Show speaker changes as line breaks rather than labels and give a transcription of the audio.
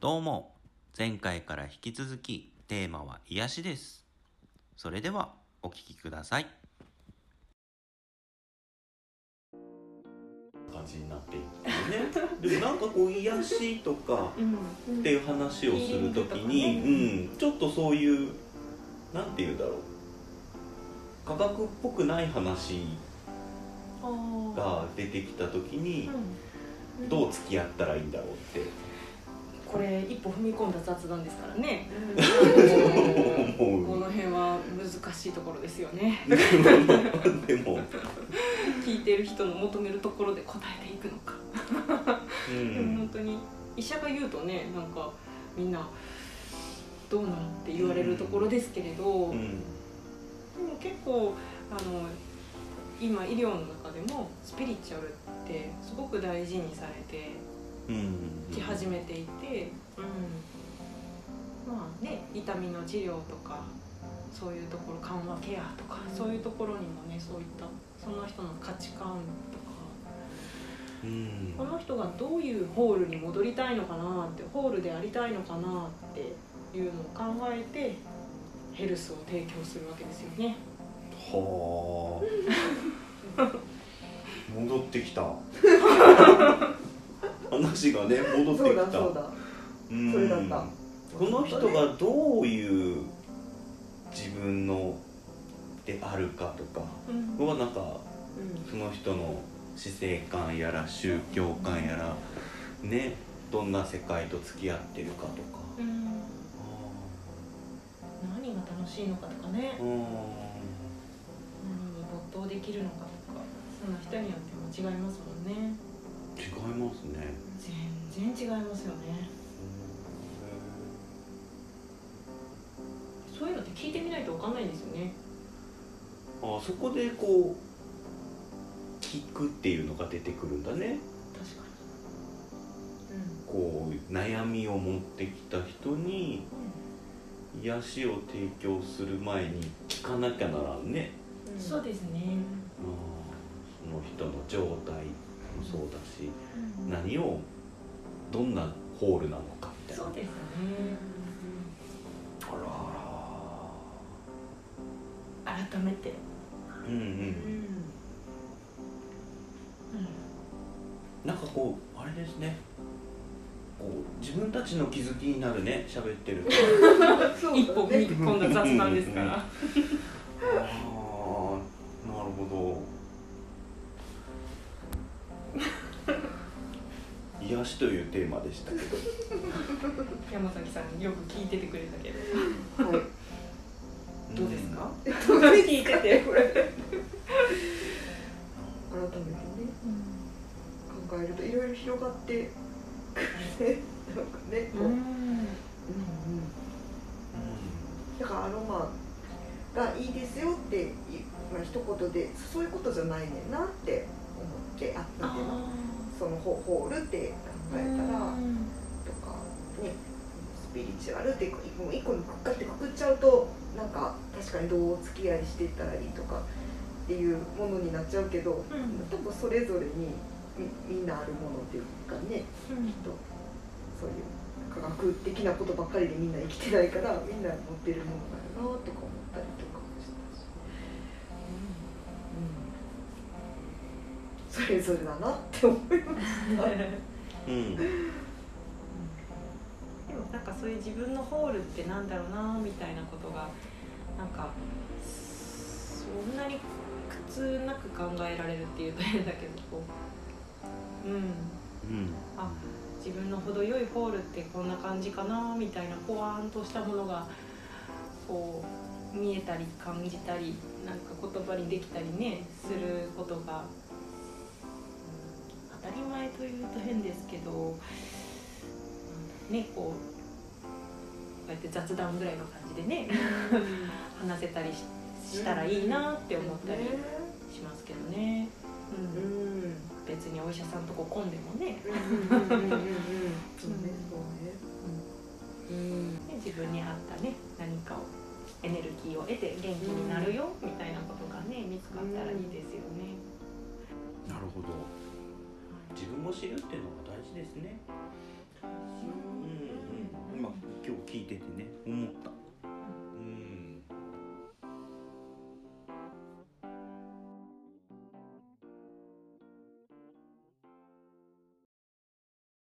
どうも。前回から引き続きテーマは癒しです。それではお聞きください。感じになっていくね。でもなんかこう癒しとか
うん
っていう話をするときに、うん、ちょっとそういうなんて言うんだろう。科学っぽくない話が出てきたときに
うん。
どう付き合ったらいいんだろうって
これ一歩踏み込んだ雑談ですからね。この辺は難しいところですよね。
でも、
聞いてる人の求めるところで答えていくのか、
う
でも本
ん、
当に医者が言うとねなんかみんなどうなのって言われるところですけれど、でも
うん、
結構あの今医療の中でもスピリチュアルってすごく大事にされて
うん、
き始めていて、うん、まあね痛みの治療とかそういうところ緩和ケアとか、そういうところにもねそういったその人の価値観とか
うん、
この人がどういうホールに戻りたいのかなってホールでありたいのかなっていうのを考えてヘルスを提供するわけですよね。
はあ。戻ってきた 話がね戻って
そう
きた。
だそうだ
うん
それだ。った
この人がどういう自分のであるかとか
うん。
はなんか
うん。
その人の死生観やら宗教観やらねどんな世界と付き合ってるかとか。
うん。何が楽しいのかとかね。
うん。
何に没頭できるのかとかそんな人によっても違いますもんね
違いますね。
全然違いますよね。そういうのって聞いてみないと分かんないんですよね。
あそこでこう聞くっていうのが出てくるんだね。
確か
こう悩みを持ってきた人に
に
癒しを提供する前に聞かなきゃならんね。
うん、そうですね、
あーその人の状態もそうだし
うん。
何をどんなホールなのかみたいな。
そうですね。
あら
改めて、
ーうんう
うん。ん。
なんかこうあれですね。こう自分たちの気づきになるね喋ってる
一歩踏み込んだ雑談ですから
しというテーマでしたけど。
山崎さんよく聞いててくれたけど。
はい。
どうですか、
聞いててこれ。改めてね。考えるといろいろ広がってくるね。なんかねこう、うん。うん、だからアロマがいいですよっていまあ一言でそういうことじゃないねんなって思ってあなんていうのそのホホールって考えたらとかねスピリチュアルってもう一個にくっかってくくっちゃうとなんか確かにどうお付き合いしていったらいいとかっていうものになっちゃうけど、多分それぞれにみみんなあるものっていうかねきっとそういう科学的なことばっかりでみんな生きてないからみんな持ってるものだよなとか思ったりとかそれぞれだなって思いました。
うん。
でもなんかそういう自分のホールってなんだろうなみたいなことがなんかそんなに苦痛なく考えられるっていうと変だけどこううん。
うん。
あ自分の程よいホールってこんな感じかなみたいなポワーンとしたものがこう見えたり感じたりなんか言葉にできたりねすることが、というと変ですけどねこうこうやって雑談ぐらいの感じでね話せたりししたらいいなって思ったりしますけどね。
う
うん。
ん
別にお医者さんとこ混んでもね。自分に合ったね何かをエネルギーを得て元気になるよみたいなことがね見つかったらいいですよ
知るっていうのが大事ですね。うんうん、今今日聞いててね思った。